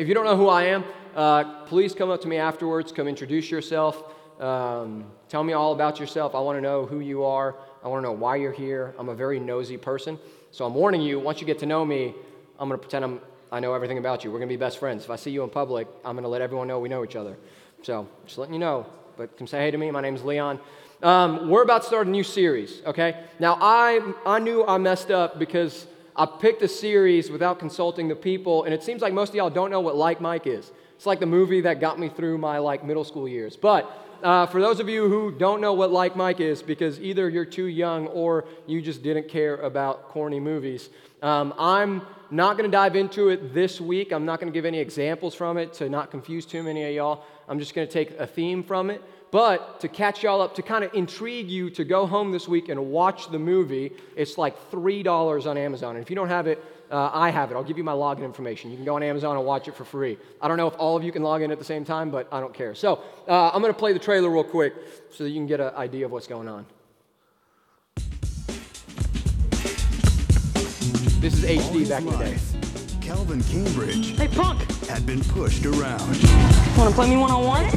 if you don't know who I am, uh, please come up to me afterwards. Come introduce yourself. Um, tell me all about yourself. I want to know who you are. I want to know why you're here. I'm a very nosy person. So I'm warning you, once you get to know me, I'm going to pretend I'm, I know everything about you. We're going to be best friends. If I see you in public, I'm going to let everyone know we know each other. So just letting you know. But come say hey to me. My name's Leon. Um, we're about to start a new series, okay? Now, I, I knew I messed up because I picked a series without consulting the people, and it seems like most of y'all don't know what Like Mike is. It's like the movie that got me through my like middle school years. But uh, for those of you who don't know what Like Mike is, because either you're too young or you just didn't care about corny movies, um, I'm not going to dive into it this week. I'm not going to give any examples from it to not confuse too many of y'all. I'm just going to take a theme from it. But to catch y'all up, to kind of intrigue you to go home this week and watch the movie, it's like $3 on Amazon. And if you don't have it, uh, I have it. I'll give you my login information. You can go on Amazon and watch it for free. I don't know if all of you can log in at the same time, but I don't care. So uh, I'm going to play the trailer real quick so that you can get an idea of what's going on. This is HD back in the day. Calvin Cambridge Hey, punk! had been pushed around. Wanna play me one on one?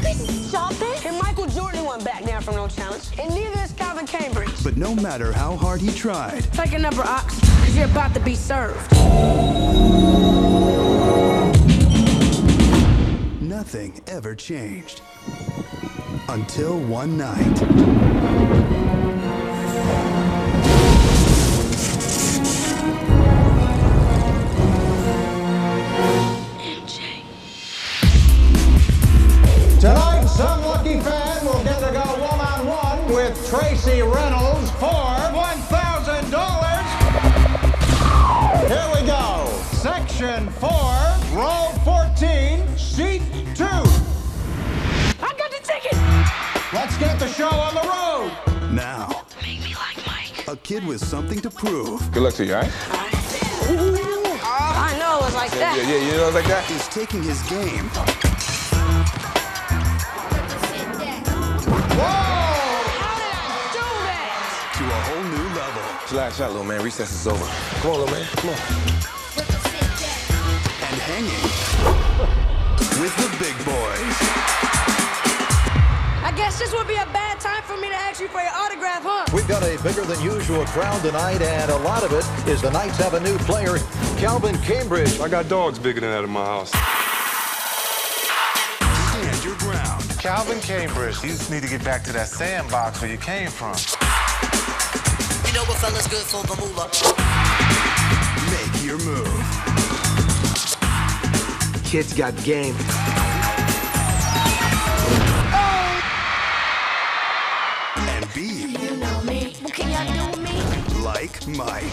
Shopping? And from no challenge. And neither is Calvin Cambridge. But no matter how hard he tried, Take a number, Ox, because you're about to be served. nothing ever changed. Until one night. With Tracy Reynolds for $1,000. Here we go. Section 4, row 14, seat 2. I got the ticket! Let's get the show on the road. Now, Make me like Mike. a kid with something to prove Good luck to you, all right? I know it was like that. Yeah, yeah, you know, it's like that. is taking his game Whoa! Level. Relax out, little man. Recess is over. Come on, little man. Come on. And hanging with the big boys. I guess this would be a bad time for me to ask you for your autograph, huh? We've got a bigger than usual crowd tonight, and a lot of it is the Knights have a new player, Calvin Cambridge. I got dogs bigger than that in my house. Stand your ground. Calvin Cambridge, you just need to get back to that sandbox where you came from. You know what fella's good for the moolah. Make your move. Kids got game. And be You know me. What can y'all do me? like Mike.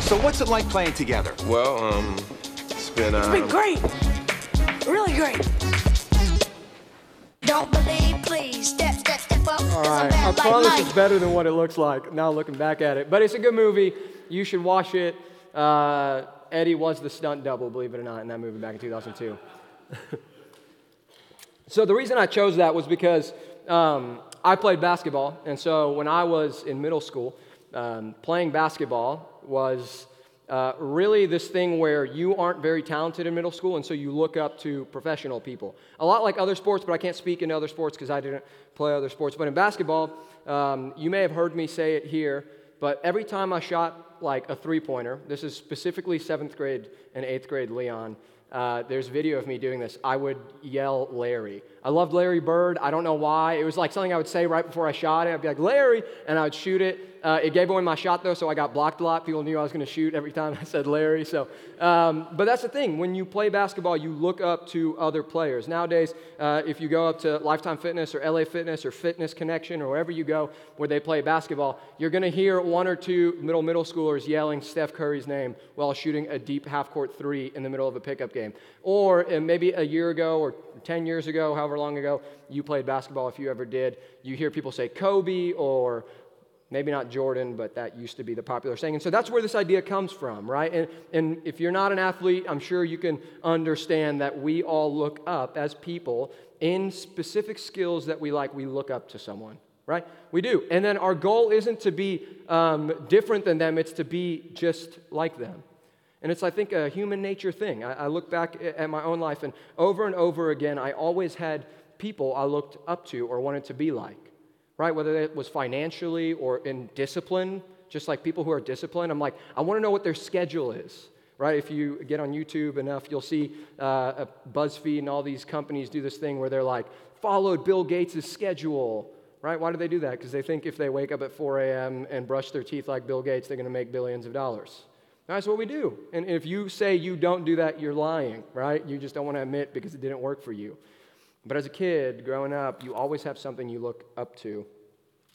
So, what's it like playing together? Well, um, it's been, uh, It's been great. Really great. Don't believe, please. Step, step, step up. All right, I promise it's better than what it looks like now looking back at it. But it's a good movie. You should watch it. Uh, Eddie was the stunt double, believe it or not, in that movie back in 2002. so the reason I chose that was because um, I played basketball. And so when I was in middle school, um, playing basketball was uh, really this thing where you aren't very talented in middle school, and so you look up to professional people. A lot like other sports, but I can't speak in other sports because I didn't play other sports. But in basketball, um, you may have heard me say it here, but every time I shot like a three pointer, this is specifically seventh grade and eighth grade Leon. Uh, there's video of me doing this. I would yell Larry. I loved Larry Bird. I don't know why. It was like something I would say right before I shot it. I'd be like, Larry, and I would shoot it. Uh, it gave away my shot though, so I got blocked a lot. People knew I was going to shoot every time I said Larry. So, um, but that's the thing. When you play basketball, you look up to other players. Nowadays, uh, if you go up to Lifetime Fitness or LA Fitness or Fitness Connection or wherever you go where they play basketball, you're going to hear one or two middle middle schoolers yelling Steph Curry's name while shooting a deep half court three in the middle of a pickup game. Or uh, maybe a year ago or 10 years ago, however long ago you played basketball, if you ever did, you hear people say Kobe or maybe not Jordan, but that used to be the popular saying. And so that's where this idea comes from, right? And, and if you're not an athlete, I'm sure you can understand that we all look up as people in specific skills that we like, we look up to someone, right? We do. And then our goal isn't to be um, different than them, it's to be just like them. And it's, I think, a human nature thing. I, I look back at my own life, and over and over again, I always had people I looked up to or wanted to be like, right? Whether it was financially or in discipline, just like people who are disciplined. I'm like, I want to know what their schedule is, right? If you get on YouTube enough, you'll see uh, BuzzFeed and all these companies do this thing where they're like, followed Bill Gates' schedule, right? Why do they do that? Because they think if they wake up at 4 a.m. and brush their teeth like Bill Gates, they're going to make billions of dollars. That's what we do. And if you say you don't do that, you're lying, right? You just don't want to admit because it didn't work for you. But as a kid growing up, you always have something you look up to.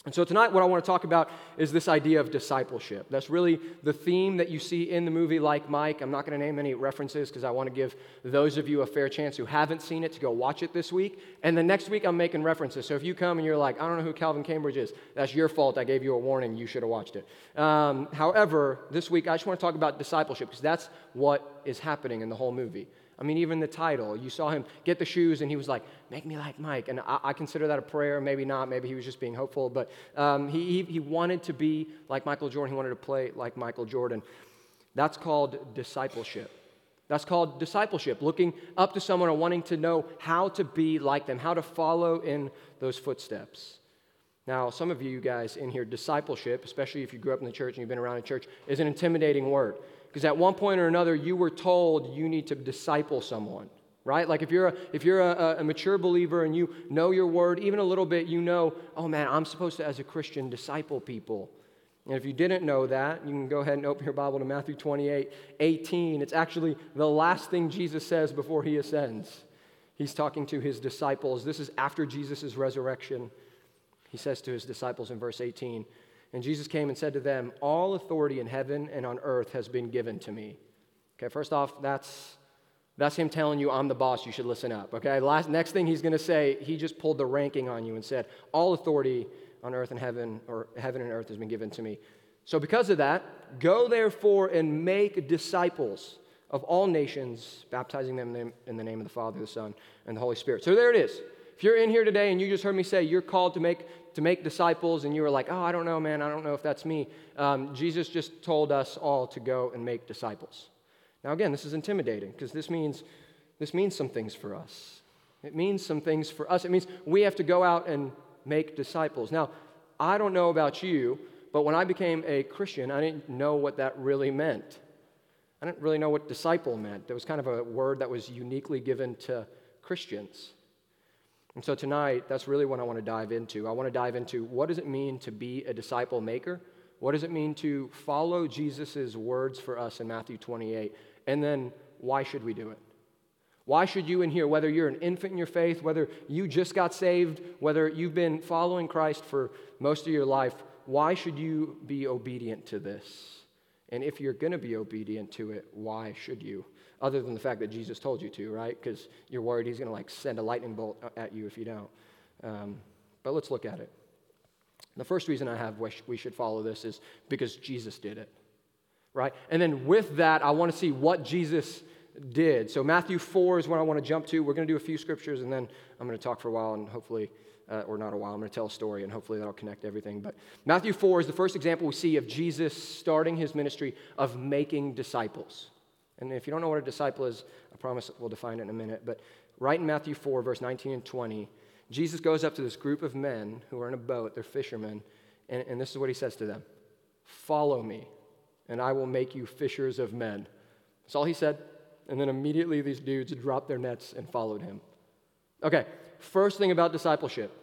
And so tonight, what I want to talk about is this idea of discipleship. That's really the theme that you see in the movie Like Mike. I'm not going to name any references because I want to give those of you a fair chance who haven't seen it to go watch it this week. And the next week, I'm making references. So if you come and you're like, I don't know who Calvin Cambridge is, that's your fault. I gave you a warning. You should have watched it. Um, however, this week, I just want to talk about discipleship because that's what is happening in the whole movie. I mean, even the title, you saw him get the shoes and he was like, Make me like Mike. And I, I consider that a prayer. Maybe not. Maybe he was just being hopeful. But um, he, he, wanted to be like Michael Jordan. He wanted to play like Michael Jordan. That's called discipleship. That's called discipleship, looking up to someone and wanting to know how to be like them, how to follow in those footsteps. Now, some of you guys in here, discipleship, especially if you grew up in the church and you've been around a church, is an intimidating word. Because at one point or another, you were told you need to disciple someone, right? Like if you're, a, if you're a, a mature believer and you know your word, even a little bit, you know, oh man, I'm supposed to, as a Christian, disciple people. And if you didn't know that, you can go ahead and open your Bible to Matthew 28 18. It's actually the last thing Jesus says before he ascends. He's talking to his disciples. This is after Jesus' resurrection. He says to his disciples in verse 18, and Jesus came and said to them, All authority in heaven and on earth has been given to me. Okay, first off, that's, that's him telling you, I'm the boss, you should listen up. Okay, Last, next thing he's going to say, he just pulled the ranking on you and said, All authority on earth and heaven, or heaven and earth has been given to me. So, because of that, go therefore and make disciples of all nations, baptizing them in the name of the Father, the Son, and the Holy Spirit. So, there it is. If you're in here today and you just heard me say you're called to make to make disciples and you were like, oh, I don't know, man, I don't know if that's me, um, Jesus just told us all to go and make disciples. Now, again, this is intimidating because this means, this means some things for us. It means some things for us. It means we have to go out and make disciples. Now, I don't know about you, but when I became a Christian, I didn't know what that really meant. I didn't really know what disciple meant. It was kind of a word that was uniquely given to Christians. And so tonight, that's really what I want to dive into. I want to dive into what does it mean to be a disciple maker? What does it mean to follow Jesus' words for us in Matthew 28? And then why should we do it? Why should you in here, whether you're an infant in your faith, whether you just got saved, whether you've been following Christ for most of your life, why should you be obedient to this? And if you're going to be obedient to it, why should you? Other than the fact that Jesus told you to, right? Because you're worried he's going to like send a lightning bolt at you if you don't. Um, but let's look at it. The first reason I have we should follow this is because Jesus did it, right? And then with that, I want to see what Jesus did. So Matthew 4 is what I want to jump to. We're going to do a few scriptures and then I'm going to talk for a while and hopefully, uh, or not a while, I'm going to tell a story and hopefully that'll connect everything. But Matthew 4 is the first example we see of Jesus starting his ministry of making disciples. And if you don't know what a disciple is, I promise we'll define it in a minute. But right in Matthew 4, verse 19 and 20, Jesus goes up to this group of men who are in a boat, they're fishermen, and, and this is what he says to them Follow me, and I will make you fishers of men. That's all he said. And then immediately these dudes dropped their nets and followed him. Okay, first thing about discipleship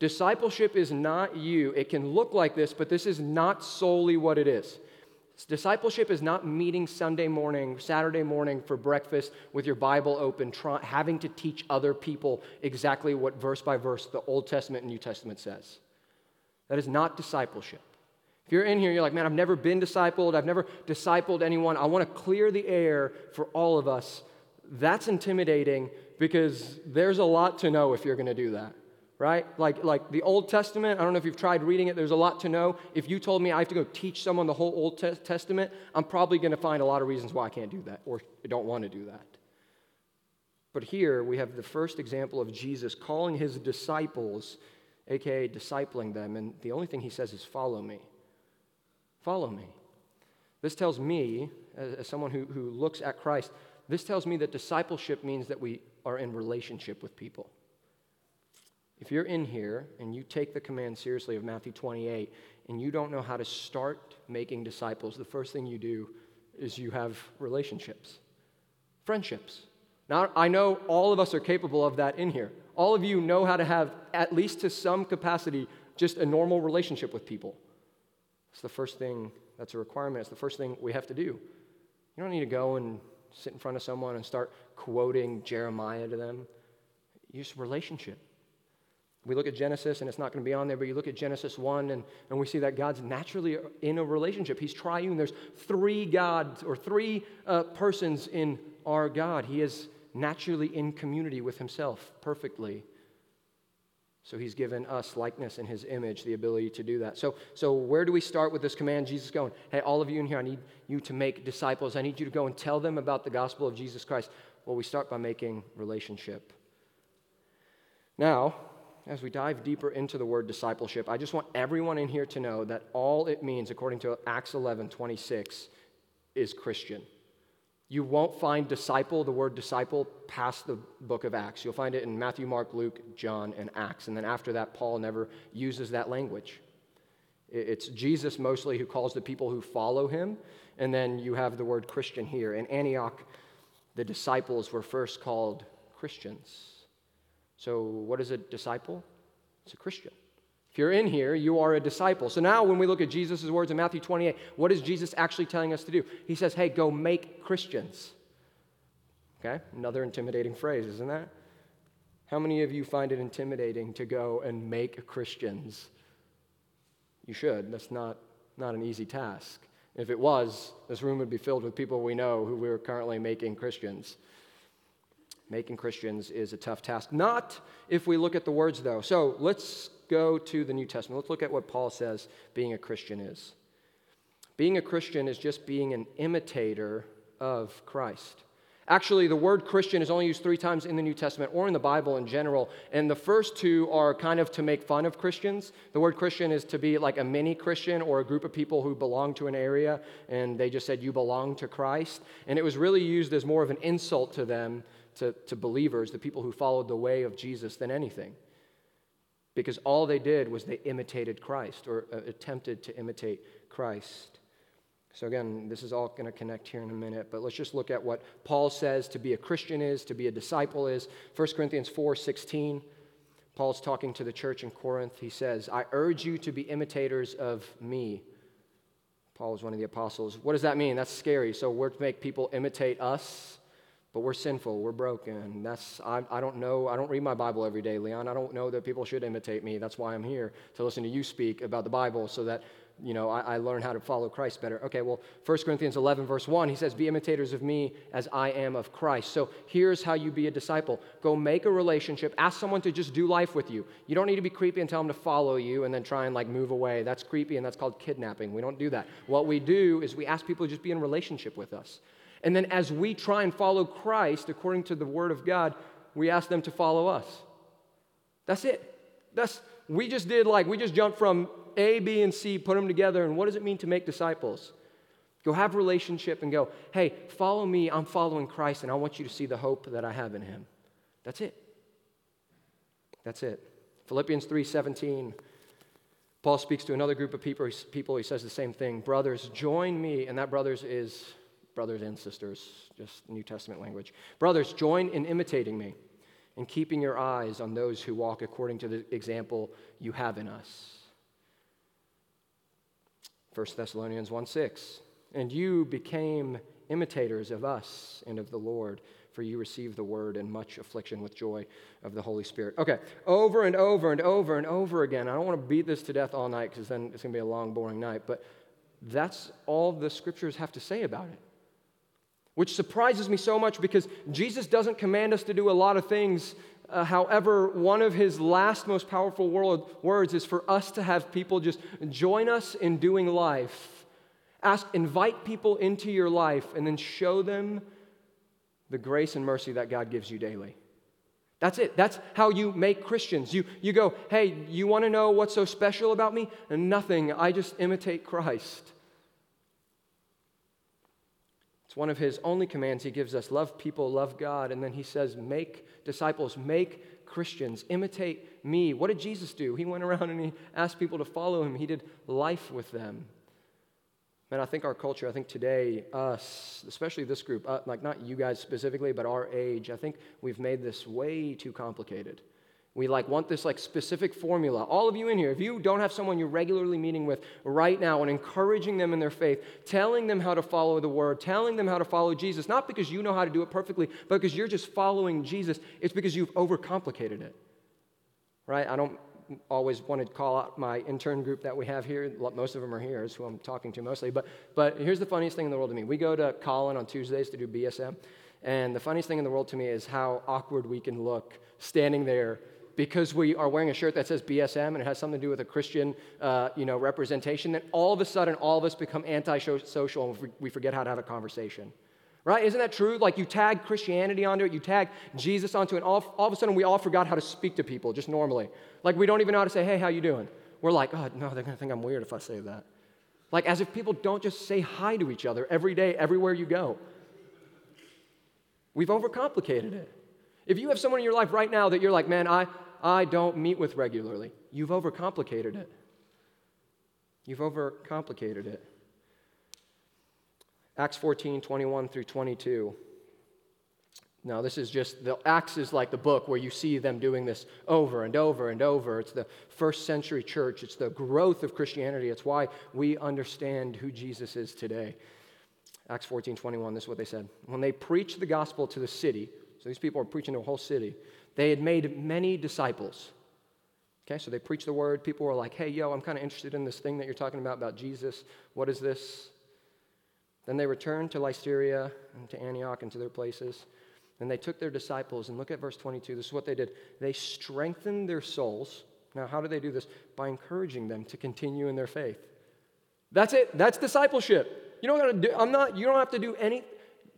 discipleship is not you. It can look like this, but this is not solely what it is. Discipleship is not meeting Sunday morning, Saturday morning for breakfast with your Bible open, try, having to teach other people exactly what verse by verse the Old Testament and New Testament says. That is not discipleship. If you're in here, you're like, man, I've never been discipled, I've never discipled anyone, I want to clear the air for all of us. That's intimidating because there's a lot to know if you're going to do that right? Like, like the Old Testament, I don't know if you've tried reading it, there's a lot to know. If you told me I have to go teach someone the whole Old Testament, I'm probably going to find a lot of reasons why I can't do that or don't want to do that. But here we have the first example of Jesus calling his disciples, aka discipling them, and the only thing he says is, Follow me. Follow me. This tells me, as, as someone who, who looks at Christ, this tells me that discipleship means that we are in relationship with people. If you're in here and you take the command seriously of Matthew 28 and you don't know how to start making disciples, the first thing you do is you have relationships, friendships. Now, I know all of us are capable of that in here. All of you know how to have, at least to some capacity, just a normal relationship with people. It's the first thing that's a requirement. It's the first thing we have to do. You don't need to go and sit in front of someone and start quoting Jeremiah to them. Use relationship. We look at Genesis, and it's not going to be on there, but you look at Genesis 1, and, and we see that God's naturally in a relationship. He's triune. There's three gods or three uh, persons in our God. He is naturally in community with Himself perfectly. So He's given us likeness in His image, the ability to do that. So, so where do we start with this command? Jesus going, Hey, all of you in here, I need you to make disciples. I need you to go and tell them about the gospel of Jesus Christ. Well, we start by making relationship. Now, as we dive deeper into the word discipleship, I just want everyone in here to know that all it means, according to Acts 11 26, is Christian. You won't find disciple, the word disciple, past the book of Acts. You'll find it in Matthew, Mark, Luke, John, and Acts. And then after that, Paul never uses that language. It's Jesus mostly who calls the people who follow him. And then you have the word Christian here. In Antioch, the disciples were first called Christians. So, what is a disciple? It's a Christian. If you're in here, you are a disciple. So now, when we look at Jesus' words in Matthew 28, what is Jesus actually telling us to do? He says, hey, go make Christians. Okay? Another intimidating phrase, isn't that? How many of you find it intimidating to go and make Christians? You should. That's not, not an easy task. If it was, this room would be filled with people we know who we're currently making Christians. Making Christians is a tough task. Not if we look at the words, though. So let's go to the New Testament. Let's look at what Paul says being a Christian is. Being a Christian is just being an imitator of Christ. Actually, the word Christian is only used three times in the New Testament or in the Bible in general. And the first two are kind of to make fun of Christians. The word Christian is to be like a mini Christian or a group of people who belong to an area, and they just said, You belong to Christ. And it was really used as more of an insult to them to, to believers, the people who followed the way of Jesus, than anything. Because all they did was they imitated Christ or uh, attempted to imitate Christ. So, again, this is all going to connect here in a minute, but let's just look at what Paul says to be a Christian is, to be a disciple is. 1 Corinthians 4 16, Paul's talking to the church in Corinth. He says, I urge you to be imitators of me. Paul was one of the apostles. What does that mean? That's scary. So, we're to make people imitate us but we're sinful, we're broken. That's I, I don't know, I don't read my Bible every day, Leon. I don't know that people should imitate me. That's why I'm here to listen to you speak about the Bible so that you know I, I learn how to follow Christ better. Okay, well, 1 Corinthians 11, verse 1, he says, Be imitators of me as I am of Christ. So here's how you be a disciple go make a relationship, ask someone to just do life with you. You don't need to be creepy and tell them to follow you and then try and like move away. That's creepy and that's called kidnapping. We don't do that. What we do is we ask people to just be in relationship with us. And then as we try and follow Christ according to the Word of God, we ask them to follow us. That's it. That's we just did like we just jumped from A, B, and C, put them together, and what does it mean to make disciples? Go have a relationship and go, hey, follow me, I'm following Christ, and I want you to see the hope that I have in him. That's it. That's it. Philippians 3:17. Paul speaks to another group of people, people. He says the same thing. Brothers, join me, and that brothers is brothers and sisters, just New Testament language. Brothers, join in imitating me and keeping your eyes on those who walk according to the example you have in us. 1 Thessalonians 1 6. And you became imitators of us and of the Lord, for you received the word and much affliction with joy of the Holy Spirit. Okay, over and over and over and over again. I don't want to beat this to death all night because then it's going to be a long, boring night, but that's all the scriptures have to say about it which surprises me so much because Jesus doesn't command us to do a lot of things. Uh, however, one of his last most powerful world, words is for us to have people just join us in doing life. Ask, invite people into your life, and then show them the grace and mercy that God gives you daily. That's it. That's how you make Christians. You, you go, hey, you want to know what's so special about me? And nothing. I just imitate Christ. It's one of his only commands he gives us love people, love God. And then he says, make disciples, make Christians, imitate me. What did Jesus do? He went around and he asked people to follow him, he did life with them. And I think our culture, I think today, us, especially this group, uh, like not you guys specifically, but our age, I think we've made this way too complicated. We like want this like specific formula. All of you in here, if you don't have someone you're regularly meeting with right now and encouraging them in their faith, telling them how to follow the word, telling them how to follow Jesus, not because you know how to do it perfectly, but because you're just following Jesus, it's because you've overcomplicated it. Right? I don't always want to call out my intern group that we have here. Most of them are here, is who I'm talking to mostly. But, but here's the funniest thing in the world to me. We go to Collin on Tuesdays to do BSM. And the funniest thing in the world to me is how awkward we can look standing there because we are wearing a shirt that says BSM and it has something to do with a Christian, uh, you know, representation. Then all of a sudden, all of us become anti-social and we forget how to have a conversation. Right? Isn't that true? Like you tag Christianity onto it, you tag Jesus onto it, and all, all of a sudden we all forgot how to speak to people just normally. Like we don't even know how to say, hey, how you doing? We're like, oh, no, they're going to think I'm weird if I say that. Like as if people don't just say hi to each other every day, everywhere you go. We've overcomplicated it. If you have someone in your life right now that you're like, man, I, I don't meet with regularly, you've overcomplicated it. You've overcomplicated it. Acts 14, 21 through 22. Now, this is just, the Acts is like the book where you see them doing this over and over and over. It's the first century church, it's the growth of Christianity. It's why we understand who Jesus is today. Acts 14, 21, this is what they said. When they preached the gospel to the city, so these people are preaching to a whole city, they had made many disciples. Okay, so they preached the word. People were like, hey, yo, I'm kind of interested in this thing that you're talking about, about Jesus. What is this? Then they returned to Lystra and to Antioch and to their places. And they took their disciples, and look at verse 22. This is what they did. They strengthened their souls. Now, how do they do this? By encouraging them to continue in their faith. That's it. That's discipleship. You don't got to do, I'm not, you don't have to do any,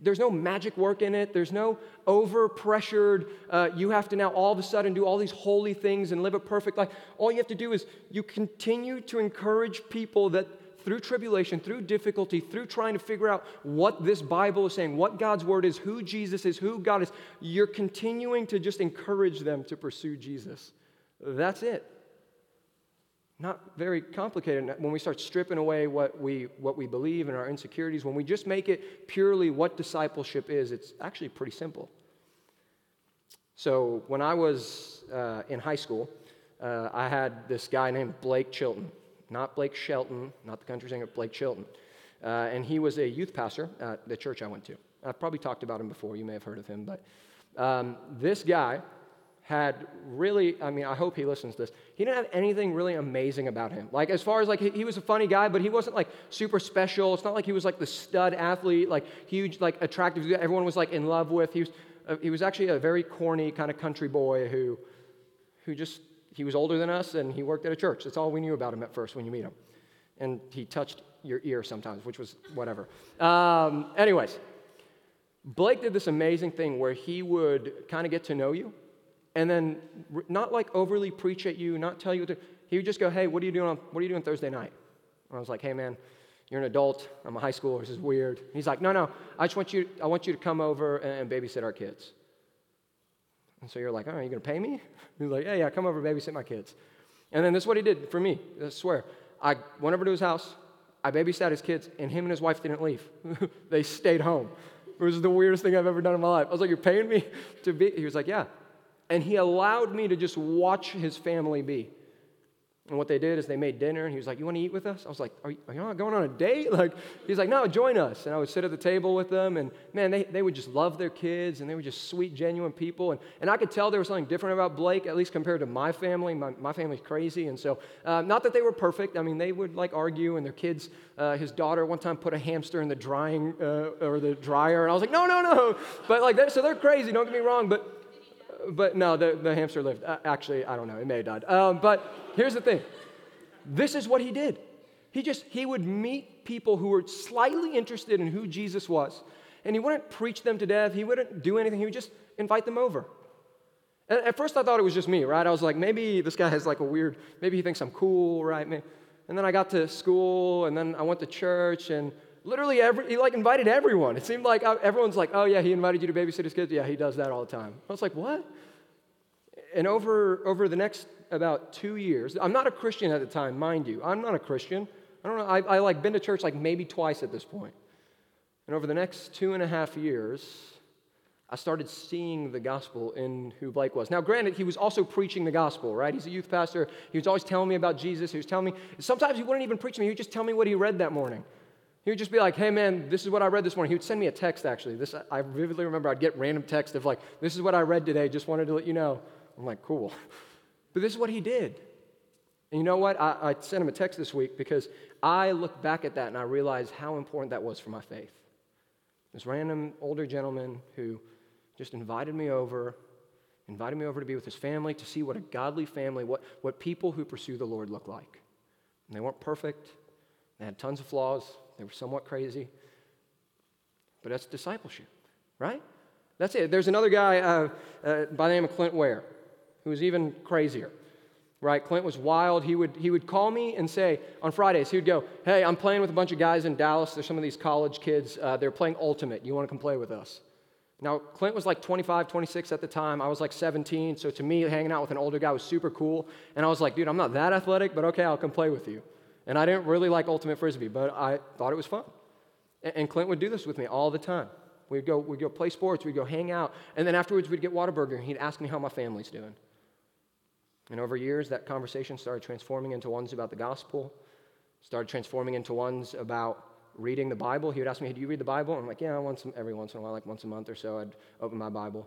there's no magic work in it. There's no over pressured, uh, you have to now all of a sudden do all these holy things and live a perfect life. All you have to do is you continue to encourage people that through tribulation, through difficulty, through trying to figure out what this Bible is saying, what God's word is, who Jesus is, who God is, you're continuing to just encourage them to pursue Jesus. That's it. Not very complicated. When we start stripping away what we, what we believe and our insecurities, when we just make it purely what discipleship is, it's actually pretty simple. So, when I was uh, in high school, uh, I had this guy named Blake Chilton not Blake Shelton, not the country singer, Blake Chilton. Uh, and he was a youth pastor at the church I went to. I've probably talked about him before. You may have heard of him. But um, this guy had really, I mean, I hope he listens to this. He didn't have anything really amazing about him. Like, as far as like, he, he was a funny guy, but he wasn't like super special. It's not like he was like the stud athlete, like huge, like attractive, everyone was like in love with. He was, uh, he was actually a very corny kind of country boy who, who just he was older than us and he worked at a church. That's all we knew about him at first when you meet him. And he touched your ear sometimes, which was whatever. Um, anyways, Blake did this amazing thing where he would kind of get to know you and then not like overly preach at you, not tell you, to, he would just go, hey, what are you doing on, what are you doing Thursday night? And I was like, hey, man, you're an adult. I'm a high schooler. This is weird. He's like, no, no, I just want you, I want you to come over and babysit our kids. And so you're like, oh, are you to pay me? He's like, yeah, yeah, come over, babysit my kids. And then this is what he did for me. I swear. I went over to his house. I babysat his kids, and him and his wife didn't leave. they stayed home. It was the weirdest thing I've ever done in my life. I was like, you're paying me to be? He was like, yeah. And he allowed me to just watch his family be. And what they did is they made dinner, and he was like, You want to eat with us? I was like, Are you, are you not going on a date? Like, he's like, No, join us. And I would sit at the table with them, and man, they, they would just love their kids, and they were just sweet, genuine people. And, and I could tell there was something different about Blake, at least compared to my family. My, my family's crazy. And so, uh, not that they were perfect. I mean, they would like argue, and their kids, uh, his daughter one time put a hamster in the drying uh, or the dryer, and I was like, No, no, no. But like, so they're crazy, don't get me wrong. But but no, the, the hamster lived. Uh, actually, I don't know. It may have died. Um, but here's the thing. This is what he did. He just, he would meet people who were slightly interested in who Jesus was. And he wouldn't preach them to death. He wouldn't do anything. He would just invite them over. At first I thought it was just me, right? I was like, maybe this guy has like a weird, maybe he thinks I'm cool, right? And then I got to school and then I went to church and Literally, every, he like invited everyone. It seemed like uh, everyone's like, oh yeah, he invited you to babysit his kids. Yeah, he does that all the time. I was like, what? And over, over the next about two years, I'm not a Christian at the time, mind you. I'm not a Christian. I don't know. I, I like been to church like maybe twice at this point. And over the next two and a half years, I started seeing the gospel in who Blake was. Now, granted, he was also preaching the gospel, right? He's a youth pastor. He was always telling me about Jesus. He was telling me, sometimes he wouldn't even preach to me. He would just tell me what he read that morning. He would just be like, hey man, this is what I read this morning. He would send me a text actually. This I vividly remember I'd get random text of like, this is what I read today, just wanted to let you know. I'm like, cool. But this is what he did. And you know what? I, I sent him a text this week because I look back at that and I realized how important that was for my faith. This random older gentleman who just invited me over, invited me over to be with his family, to see what a godly family, what, what people who pursue the Lord look like. And they weren't perfect, they had tons of flaws, they were somewhat crazy. But that's discipleship, right? That's it. There's another guy uh, uh, by the name of Clint Ware who was even crazier. Right? Clint was wild. He would, he would call me and say, on Fridays, he would go, Hey, I'm playing with a bunch of guys in Dallas. There's some of these college kids. Uh, they're playing Ultimate. You want to come play with us? Now, Clint was like 25, 26 at the time. I was like 17. So to me, hanging out with an older guy was super cool. And I was like, Dude, I'm not that athletic, but okay, I'll come play with you. And I didn't really like Ultimate Frisbee, but I thought it was fun. And Clint would do this with me all the time. We'd go, we'd go play sports, we'd go hang out, and then afterwards we'd get Whataburger, and he'd ask me how my family's doing. And over years, that conversation started transforming into ones about the gospel, started transforming into ones about reading the Bible. He would ask me, hey, Do you read the Bible? And I'm like, Yeah, once, every once in a while, like once a month or so, I'd open my Bible.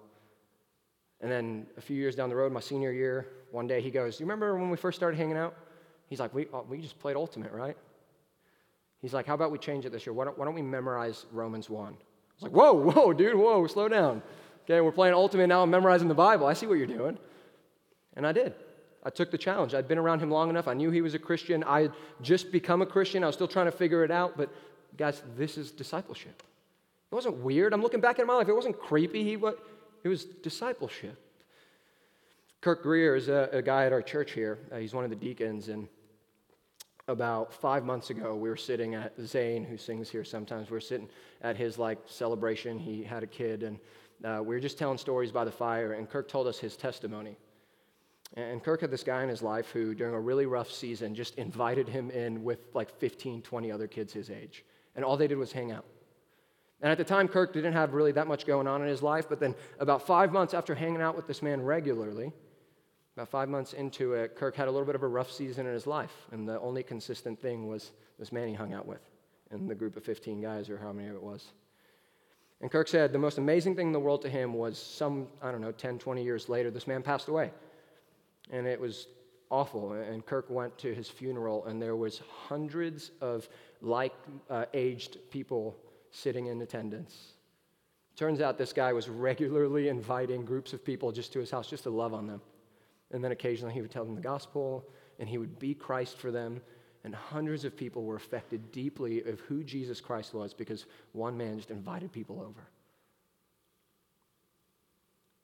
And then a few years down the road, my senior year, one day he goes, You remember when we first started hanging out? He's like, We, oh, we just played Ultimate, right? He's like, How about we change it this year? Why don't, why don't we memorize Romans 1? I was like, Whoa, whoa, dude, whoa, slow down. Okay, we're playing Ultimate now, I'm memorizing the Bible. I see what you're doing. And I did. I took the challenge. I'd been around him long enough. I knew he was a Christian. I had just become a Christian. I was still trying to figure it out. But guys, this is discipleship. It wasn't weird. I'm looking back at my life. It wasn't creepy. He, what, it was discipleship. Kirk Greer is a, a guy at our church here. Uh, he's one of the deacons. And about five months ago, we were sitting at Zane, who sings here sometimes. We were sitting at his like celebration. He had a kid, and uh, we were just telling stories by the fire. And Kirk told us his testimony. And Kirk had this guy in his life who, during a really rough season, just invited him in with like 15, 20 other kids his age. And all they did was hang out. And at the time, Kirk didn't have really that much going on in his life, but then about five months after hanging out with this man regularly, about five months into it, Kirk had a little bit of a rough season in his life. And the only consistent thing was this man he hung out with in the group of 15 guys, or how many it was. And Kirk said the most amazing thing in the world to him was some, I don't know, 10, 20 years later, this man passed away and it was awful. And Kirk went to his funeral, and there was hundreds of like-aged uh, people sitting in attendance. Turns out this guy was regularly inviting groups of people just to his house just to love on them. And then occasionally he would tell them the gospel, and he would be Christ for them. And hundreds of people were affected deeply of who Jesus Christ was because one man just invited people over.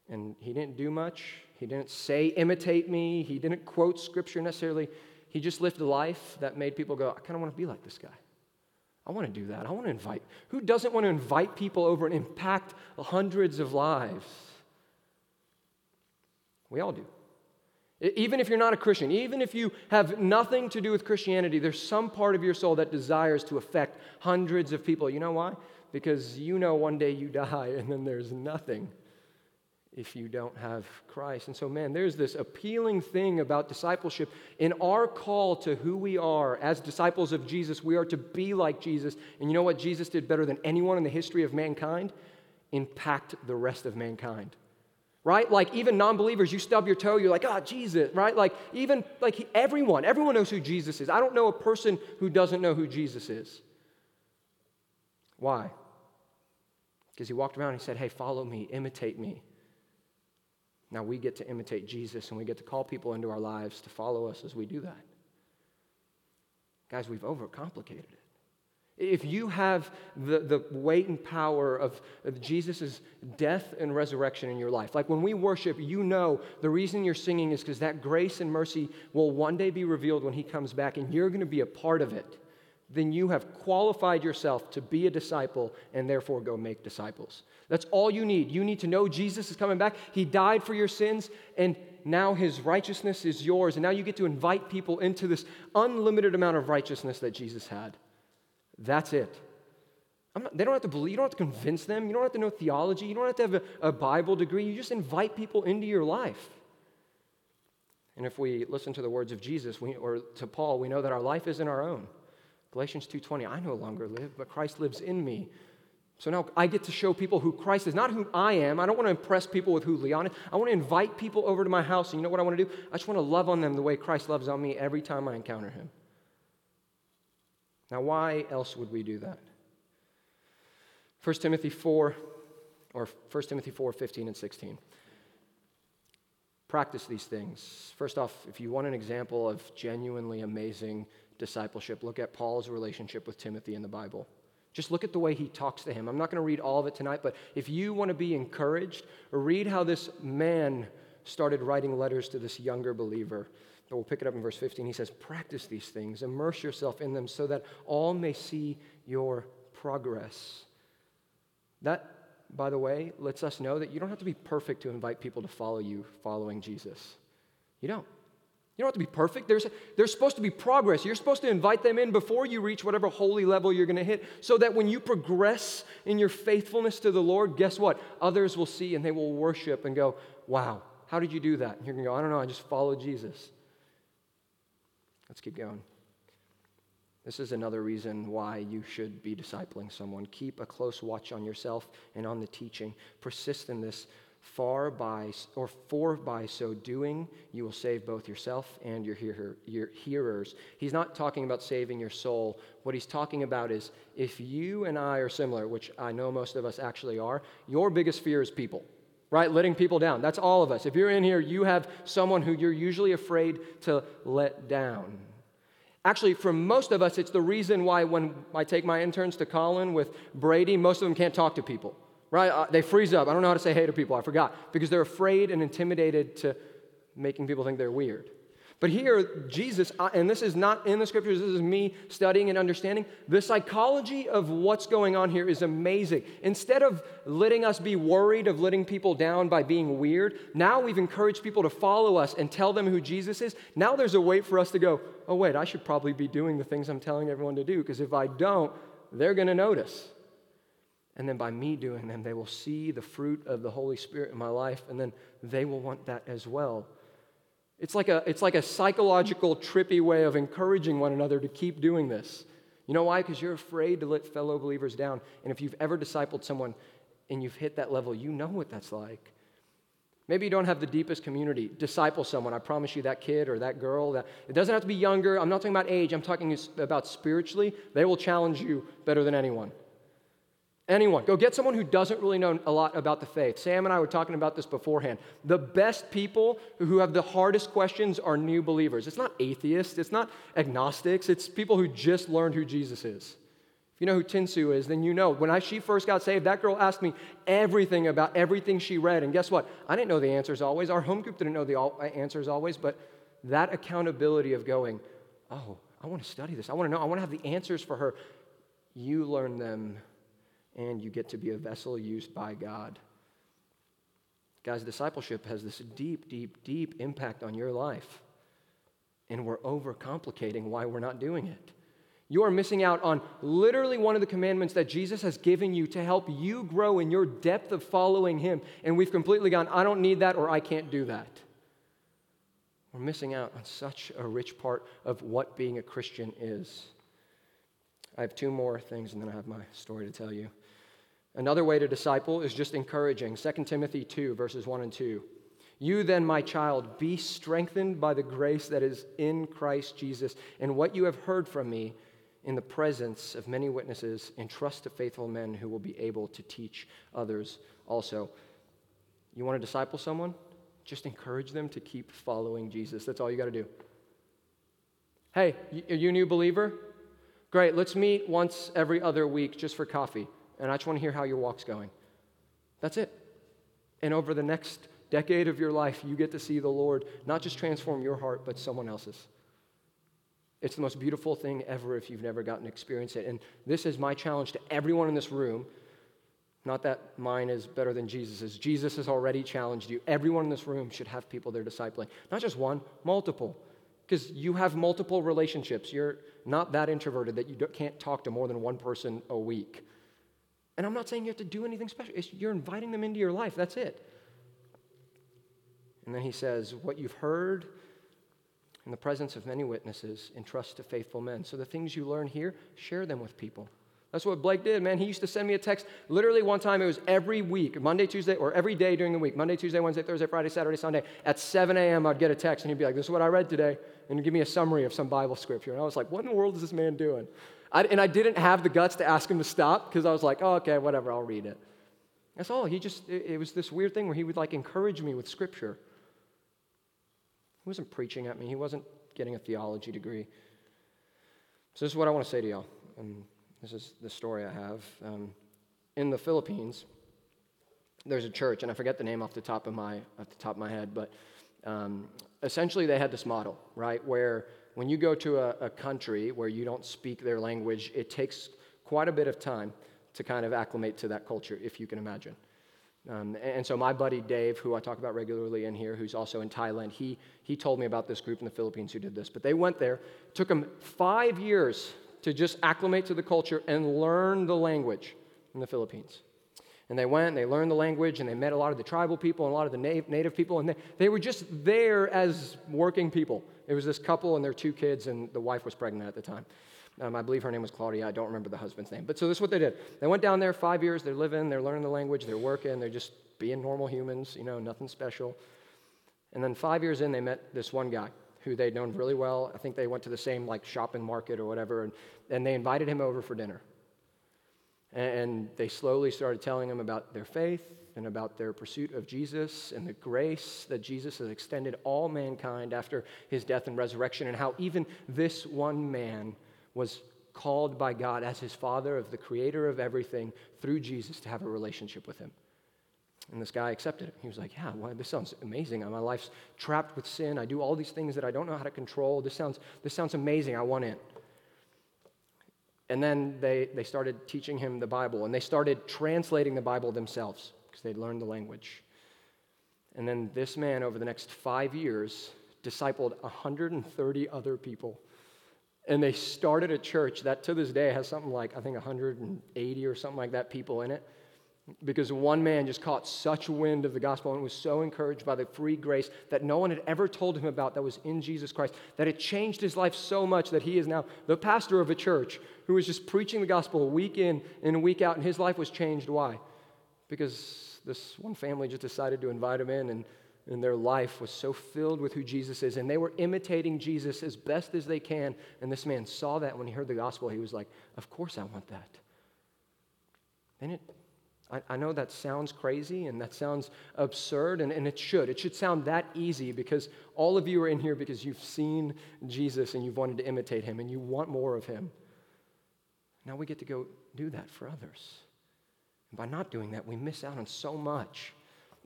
And he didn't do much. He didn't say, imitate me. He didn't quote scripture necessarily. He just lived a life that made people go, I kind of want to be like this guy. I want to do that. I want to invite. Who doesn't want to invite people over and impact hundreds of lives? We all do. Even if you're not a Christian, even if you have nothing to do with Christianity, there's some part of your soul that desires to affect hundreds of people. You know why? Because you know one day you die and then there's nothing if you don't have Christ. And so, man, there's this appealing thing about discipleship. In our call to who we are as disciples of Jesus, we are to be like Jesus. And you know what Jesus did better than anyone in the history of mankind? Impact the rest of mankind. Right? Like even non-believers, you stub your toe, you're like, ah, oh, Jesus, right? Like even like everyone, everyone knows who Jesus is. I don't know a person who doesn't know who Jesus is. Why? Because he walked around and he said, Hey, follow me, imitate me. Now we get to imitate Jesus and we get to call people into our lives to follow us as we do that. Guys, we've overcomplicated it. If you have the, the weight and power of, of Jesus' death and resurrection in your life, like when we worship, you know the reason you're singing is because that grace and mercy will one day be revealed when He comes back, and you're going to be a part of it then you have qualified yourself to be a disciple and therefore go make disciples. That's all you need. You need to know Jesus is coming back. He died for your sins, and now his righteousness is yours. And now you get to invite people into this unlimited amount of righteousness that Jesus had. That's it. Not, they don't have to believe, you don't have to convince them, you don't have to know theology, you don't have to have a, a Bible degree. You just invite people into your life. And if we listen to the words of Jesus we, or to Paul, we know that our life isn't our own. Galatians 2:20, I no longer live, but Christ lives in me. So now I get to show people who Christ is, not who I am. I don't want to impress people with who Leon is. I want to invite people over to my house. And you know what I want to do? I just want to love on them the way Christ loves on me every time I encounter him. Now, why else would we do that? 1 Timothy 4, or 1 Timothy 4, 15 and 16. Practice these things. First off, if you want an example of genuinely amazing discipleship, look at Paul's relationship with Timothy in the Bible. Just look at the way he talks to him. I'm not going to read all of it tonight, but if you want to be encouraged, read how this man started writing letters to this younger believer. We'll pick it up in verse 15. He says, Practice these things, immerse yourself in them so that all may see your progress. That, by the way, lets us know that you don't have to be perfect to invite people to follow you following Jesus. You don't. You don't have to be perfect. There's, there's supposed to be progress. You're supposed to invite them in before you reach whatever holy level you're going to hit, so that when you progress in your faithfulness to the Lord, guess what? Others will see and they will worship and go, Wow, how did you do that? And you're going to go, I don't know, I just followed Jesus. Let's keep going. This is another reason why you should be discipling someone. Keep a close watch on yourself and on the teaching. Persist in this far by or for by so doing you will save both yourself and your, your hearers he's not talking about saving your soul what he's talking about is if you and i are similar which i know most of us actually are your biggest fear is people right letting people down that's all of us if you're in here you have someone who you're usually afraid to let down Actually, for most of us, it's the reason why when I take my interns to Collin with Brady, most of them can't talk to people right? Uh, they freeze up. I don't know how to say hey to people. I forgot. Because they're afraid and intimidated to making people think they're weird. But here, Jesus, and this is not in the scriptures, this is me studying and understanding. The psychology of what's going on here is amazing. Instead of letting us be worried of letting people down by being weird, now we've encouraged people to follow us and tell them who Jesus is. Now there's a way for us to go, oh, wait, I should probably be doing the things I'm telling everyone to do, because if I don't, they're going to notice. And then by me doing them, they will see the fruit of the Holy Spirit in my life, and then they will want that as well. It's like a, it's like a psychological, trippy way of encouraging one another to keep doing this. You know why? Because you're afraid to let fellow believers down. And if you've ever discipled someone and you've hit that level, you know what that's like. Maybe you don't have the deepest community. Disciple someone. I promise you, that kid or that girl, that, it doesn't have to be younger. I'm not talking about age, I'm talking about spiritually. They will challenge you better than anyone. Anyone. Go get someone who doesn't really know a lot about the faith. Sam and I were talking about this beforehand. The best people who have the hardest questions are new believers. It's not atheists, it's not agnostics, it's people who just learned who Jesus is. If you know who Tinsu is, then you know. When I, she first got saved, that girl asked me everything about everything she read. And guess what? I didn't know the answers always. Our home group didn't know the uh, answers always. But that accountability of going, oh, I want to study this. I want to know. I want to have the answers for her. You learn them and you get to be a vessel used by God. Guys, discipleship has this deep, deep, deep impact on your life. And we're overcomplicating why we're not doing it. You are missing out on literally one of the commandments that Jesus has given you to help you grow in your depth of following Him. And we've completely gone, I don't need that or I can't do that. We're missing out on such a rich part of what being a Christian is. I have two more things and then I have my story to tell you. Another way to disciple is just encouraging. 2 Timothy 2, verses 1 and 2. You then, my child, be strengthened by the grace that is in Christ Jesus, and what you have heard from me in the presence of many witnesses, entrust to faithful men who will be able to teach others also. You want to disciple someone? Just encourage them to keep following Jesus. That's all you got to do. Hey, are you a new believer? Great, let's meet once every other week just for coffee and I just want to hear how your walk's going. That's it. And over the next decade of your life, you get to see the Lord not just transform your heart, but someone else's. It's the most beautiful thing ever if you've never gotten to experience it. And this is my challenge to everyone in this room. Not that mine is better than Jesus's. Jesus has already challenged you. Everyone in this room should have people they're discipling. Not just one, multiple. Because you have multiple relationships. You're not that introverted that you can't talk to more than one person a week. And I'm not saying you have to do anything special. It's, you're inviting them into your life. That's it. And then he says, What you've heard in the presence of many witnesses, entrust to faithful men. So the things you learn here, share them with people. That's what Blake did, man. He used to send me a text literally one time, it was every week, Monday, Tuesday, or every day during the week Monday, Tuesday, Wednesday, Thursday, Friday, Saturday, Sunday. At 7 a.m., I'd get a text and he'd be like, This is what I read today. And he'd give me a summary of some Bible scripture. And I was like, What in the world is this man doing? I, and I didn't have the guts to ask him to stop because I was like, Oh, okay, whatever, I'll read it. That's all. He just, it, it was this weird thing where he would like encourage me with scripture. He wasn't preaching at me, he wasn't getting a theology degree. So, this is what I want to say to y'all. And this is the story I have. Um, in the Philippines, there's a church, and I forget the name off the top of my, off the top of my head, but um, essentially they had this model, right, where when you go to a, a country where you don't speak their language, it takes quite a bit of time to kind of acclimate to that culture, if you can imagine. Um, and so my buddy Dave, who I talk about regularly in here, who's also in Thailand, he, he told me about this group in the Philippines who did this. But they went there, took them five years to just acclimate to the culture and learn the language in the Philippines. And they went, and they learned the language, and they met a lot of the tribal people and a lot of the native, native people, and they, they were just there as working people. It was this couple and their two kids, and the wife was pregnant at the time. Um, I believe her name was Claudia. I don't remember the husband's name. But so this is what they did. They went down there five years. They're living, they're learning the language, they're working, they're just being normal humans, you know, nothing special. And then five years in, they met this one guy who they'd known really well. I think they went to the same like shopping market or whatever, and, and they invited him over for dinner. And they slowly started telling him about their faith and about their pursuit of Jesus and the grace that Jesus has extended all mankind after his death and resurrection, and how even this one man was called by God as his father of the creator of everything through Jesus to have a relationship with him. And this guy accepted it. He was like, Yeah, well, this sounds amazing. My life's trapped with sin. I do all these things that I don't know how to control. This sounds, this sounds amazing. I want in. And then they, they started teaching him the Bible, and they started translating the Bible themselves because they'd learned the language. And then this man, over the next five years, discipled 130 other people and they started a church that to this day has something like, I think, 180 or something like that people in it. Because one man just caught such wind of the gospel and was so encouraged by the free grace that no one had ever told him about that was in Jesus Christ, that it changed his life so much that he is now the pastor of a church who is just preaching the gospel week in and week out, and his life was changed. Why? Because this one family just decided to invite him in and and their life was so filled with who Jesus is, and they were imitating Jesus as best as they can. And this man saw that when he heard the gospel, he was like, Of course I want that. And it, I, I know that sounds crazy and that sounds absurd, and, and it should. It should sound that easy because all of you are in here because you've seen Jesus and you've wanted to imitate him and you want more of him. Now we get to go do that for others. By not doing that, we miss out on so much.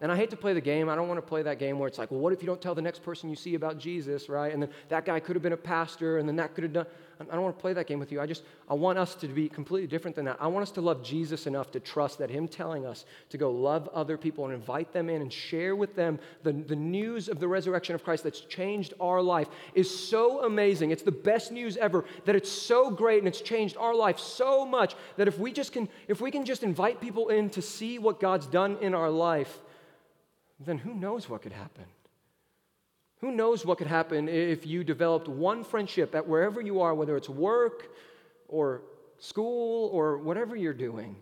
And I hate to play the game. I don't want to play that game where it's like, well, what if you don't tell the next person you see about Jesus, right? And then that guy could have been a pastor, and then that could have done. I don't want to play that game with you. I just, I want us to be completely different than that. I want us to love Jesus enough to trust that Him telling us to go love other people and invite them in and share with them the, the news of the resurrection of Christ that's changed our life is so amazing. It's the best news ever that it's so great and it's changed our life so much that if we just can, if we can just invite people in to see what God's done in our life, then who knows what could happen? Who knows what could happen if you developed one friendship at wherever you are, whether it's work or school or whatever you're doing?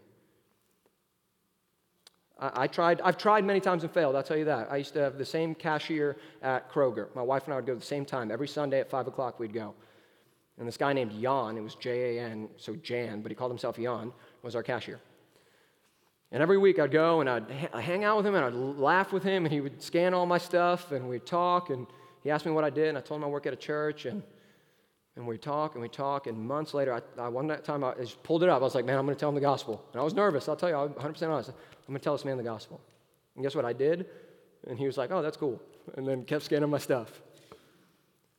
I, tried, I've tried many times and failed, I'll tell you that. I used to have the same cashier at Kroger. My wife and I would go at the same time. Every Sunday at 5 o'clock, we'd go. And this guy named Jan, it was J A N, so Jan, but he called himself Jan, was our cashier. And every week I'd go and I'd hang out with him and I'd laugh with him and he would scan all my stuff and we'd talk and he asked me what I did and I told him I work at a church and, and we'd talk and we'd talk and months later, I, I, one time I just pulled it up. I was like, man, I'm going to tell him the gospel. And I was nervous. I'll tell you, I'm 100% honest. I'm going to tell this man the gospel. And guess what I did? And he was like, oh, that's cool. And then kept scanning my stuff.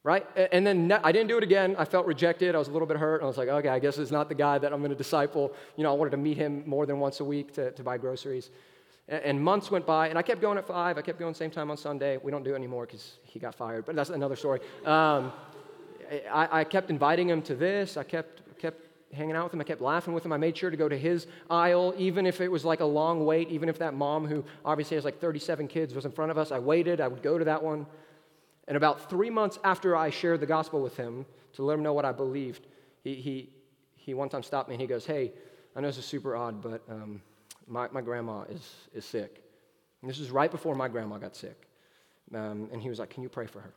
Right? And then I didn't do it again. I felt rejected. I was a little bit hurt. I was like, okay, I guess it's not the guy that I'm going to disciple. You know, I wanted to meet him more than once a week to, to buy groceries. And months went by, and I kept going at five. I kept going same time on Sunday. We don't do it anymore because he got fired, but that's another story. Um, I, I, kept inviting him to this. I kept, kept hanging out with him. I kept laughing with him. I made sure to go to his aisle, even if it was like a long wait, even if that mom, who obviously has like 37 kids, was in front of us. I waited. I would go to that one. And about three months after I shared the gospel with him to let him know what I believed, he, he, he one time stopped me and he goes, Hey, I know this is super odd, but um, my, my grandma is, is sick. And this is right before my grandma got sick. Um, and he was like, Can you pray for her?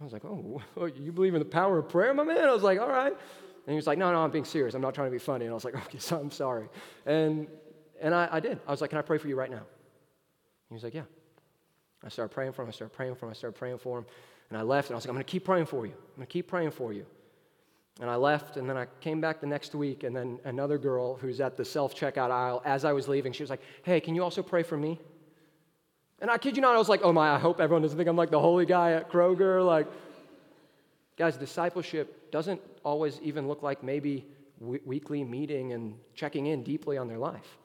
I was like, oh, you believe in the power of prayer, my man? I was like, All right. And he was like, No, no, I'm being serious. I'm not trying to be funny. And I was like, Okay, so I'm sorry. And, and I, I did. I was like, Can I pray for you right now? He was like, Yeah. I started praying for him. I started praying for him. I started praying for him. And I left, and I was like, I'm going to keep praying for you. I'm going to keep praying for you. And I left, and then I came back the next week, and then another girl who's at the self checkout aisle, as I was leaving, she was like, Hey, can you also pray for me? And I kid you not, I was like, Oh my, I hope everyone doesn't think I'm like the holy guy at Kroger. Like, guys, discipleship doesn't always even look like maybe weekly meeting and checking in deeply on their life.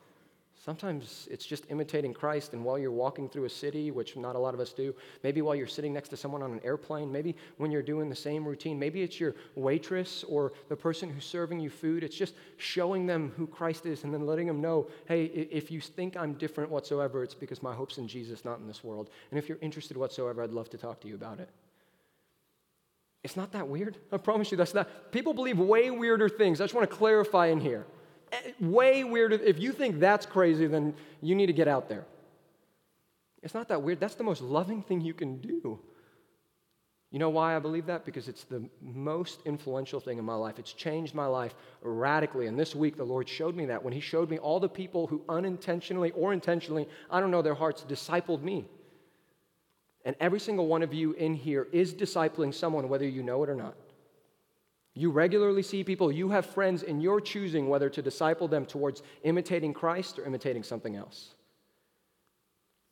Sometimes it's just imitating Christ, and while you're walking through a city, which not a lot of us do, maybe while you're sitting next to someone on an airplane, maybe when you're doing the same routine, maybe it's your waitress or the person who's serving you food. It's just showing them who Christ is and then letting them know hey, if you think I'm different whatsoever, it's because my hope's in Jesus, not in this world. And if you're interested whatsoever, I'd love to talk to you about it. It's not that weird. I promise you that's not. People believe way weirder things. I just want to clarify in here way weirder. If you think that's crazy, then you need to get out there. It's not that weird. That's the most loving thing you can do. You know why I believe that? Because it's the most influential thing in my life. It's changed my life radically. And this week, the Lord showed me that when He showed me all the people who unintentionally or intentionally, I don't know their hearts, discipled me. And every single one of you in here is discipling someone, whether you know it or not. You regularly see people, you have friends, and you're choosing whether to disciple them towards imitating Christ or imitating something else.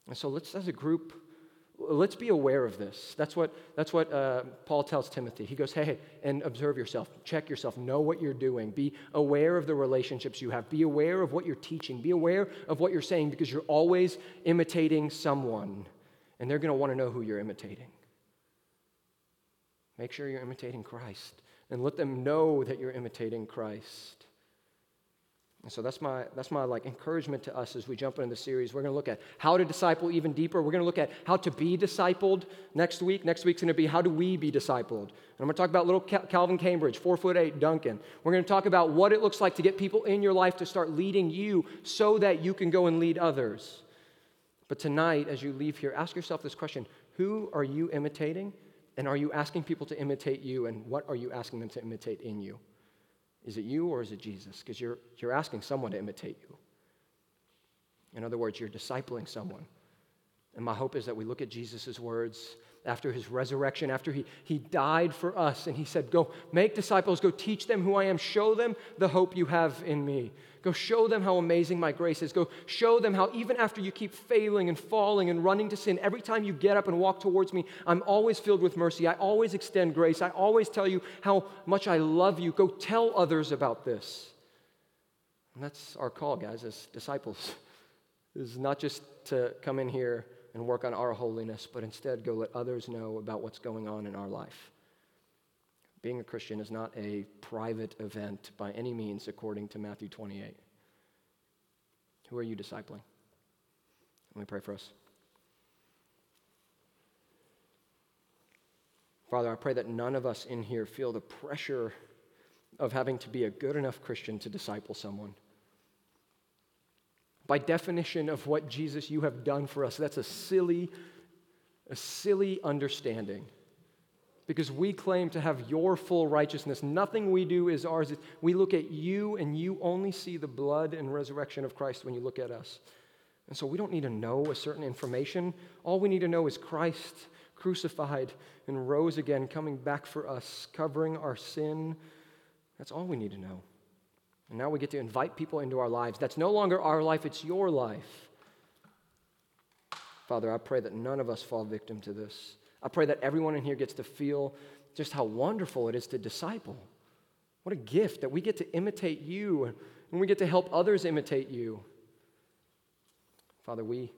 And so let's, as a group, let's be aware of this. That's what, that's what uh, Paul tells Timothy. He goes, hey, and observe yourself, check yourself, know what you're doing, be aware of the relationships you have, be aware of what you're teaching, be aware of what you're saying because you're always imitating someone, and they're going to want to know who you're imitating. Make sure you're imitating Christ and let them know that you're imitating Christ. And so that's my, that's my like encouragement to us as we jump into the series. We're going to look at how to disciple even deeper. We're going to look at how to be discipled next week. Next week's going to be how do we be discipled. And I'm going to talk about little Calvin Cambridge, four foot eight Duncan. We're going to talk about what it looks like to get people in your life to start leading you so that you can go and lead others. But tonight, as you leave here, ask yourself this question Who are you imitating? And are you asking people to imitate you? And what are you asking them to imitate in you? Is it you or is it Jesus? Because you're, you're asking someone to imitate you. In other words, you're discipling someone. And my hope is that we look at Jesus' words after his resurrection, after he, he died for us, and he said, Go make disciples, go teach them who I am, show them the hope you have in me. Go show them how amazing my grace is. Go show them how, even after you keep failing and falling and running to sin, every time you get up and walk towards me, I'm always filled with mercy. I always extend grace. I always tell you how much I love you. Go tell others about this. And that's our call, guys, as disciples. Is not just to come in here and work on our holiness, but instead go let others know about what's going on in our life. Being a Christian is not a private event by any means, according to Matthew 28. Who are you discipling? Let me pray for us. Father, I pray that none of us in here feel the pressure of having to be a good enough Christian to disciple someone. By definition of what Jesus you have done for us, that's a silly, a silly understanding because we claim to have your full righteousness. Nothing we do is ours. We look at you, and you only see the blood and resurrection of Christ when you look at us. And so we don't need to know a certain information. All we need to know is Christ crucified and rose again, coming back for us, covering our sin. That's all we need to know. And now we get to invite people into our lives. That's no longer our life, it's your life. Father, I pray that none of us fall victim to this. I pray that everyone in here gets to feel just how wonderful it is to disciple. What a gift that we get to imitate you and we get to help others imitate you. Father, we,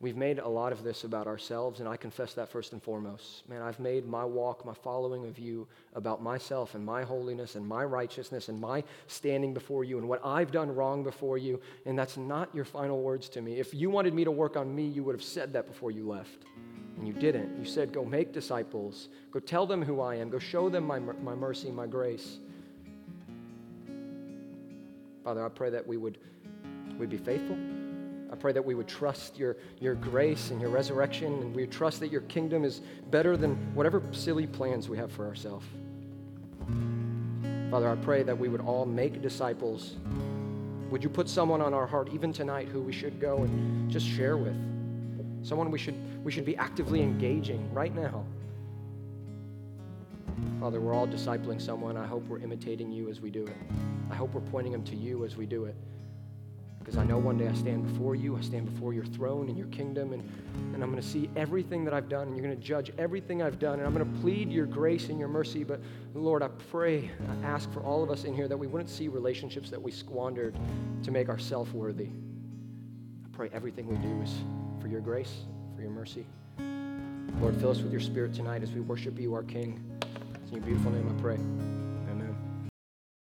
we've made a lot of this about ourselves, and I confess that first and foremost. Man, I've made my walk, my following of you about myself and my holiness and my righteousness and my standing before you and what I've done wrong before you, and that's not your final words to me. If you wanted me to work on me, you would have said that before you left. And you didn't. You said, Go make disciples. Go tell them who I am. Go show them my, my mercy, my grace. Father, I pray that we would we'd be faithful. I pray that we would trust your, your grace and your resurrection, and we would trust that your kingdom is better than whatever silly plans we have for ourselves. Father, I pray that we would all make disciples. Would you put someone on our heart, even tonight, who we should go and just share with? Someone we should, we should be actively engaging right now. Father, we're all discipling someone. I hope we're imitating you as we do it. I hope we're pointing them to you as we do it. Because I know one day I stand before you, I stand before your throne and your kingdom, and, and I'm going to see everything that I've done, and you're going to judge everything I've done, and I'm going to plead your grace and your mercy. But Lord, I pray, I ask for all of us in here that we wouldn't see relationships that we squandered to make ourselves worthy. I pray everything we do is for your grace, for your mercy. Lord, fill us with your spirit tonight as we worship you, our King. In your beautiful name I pray.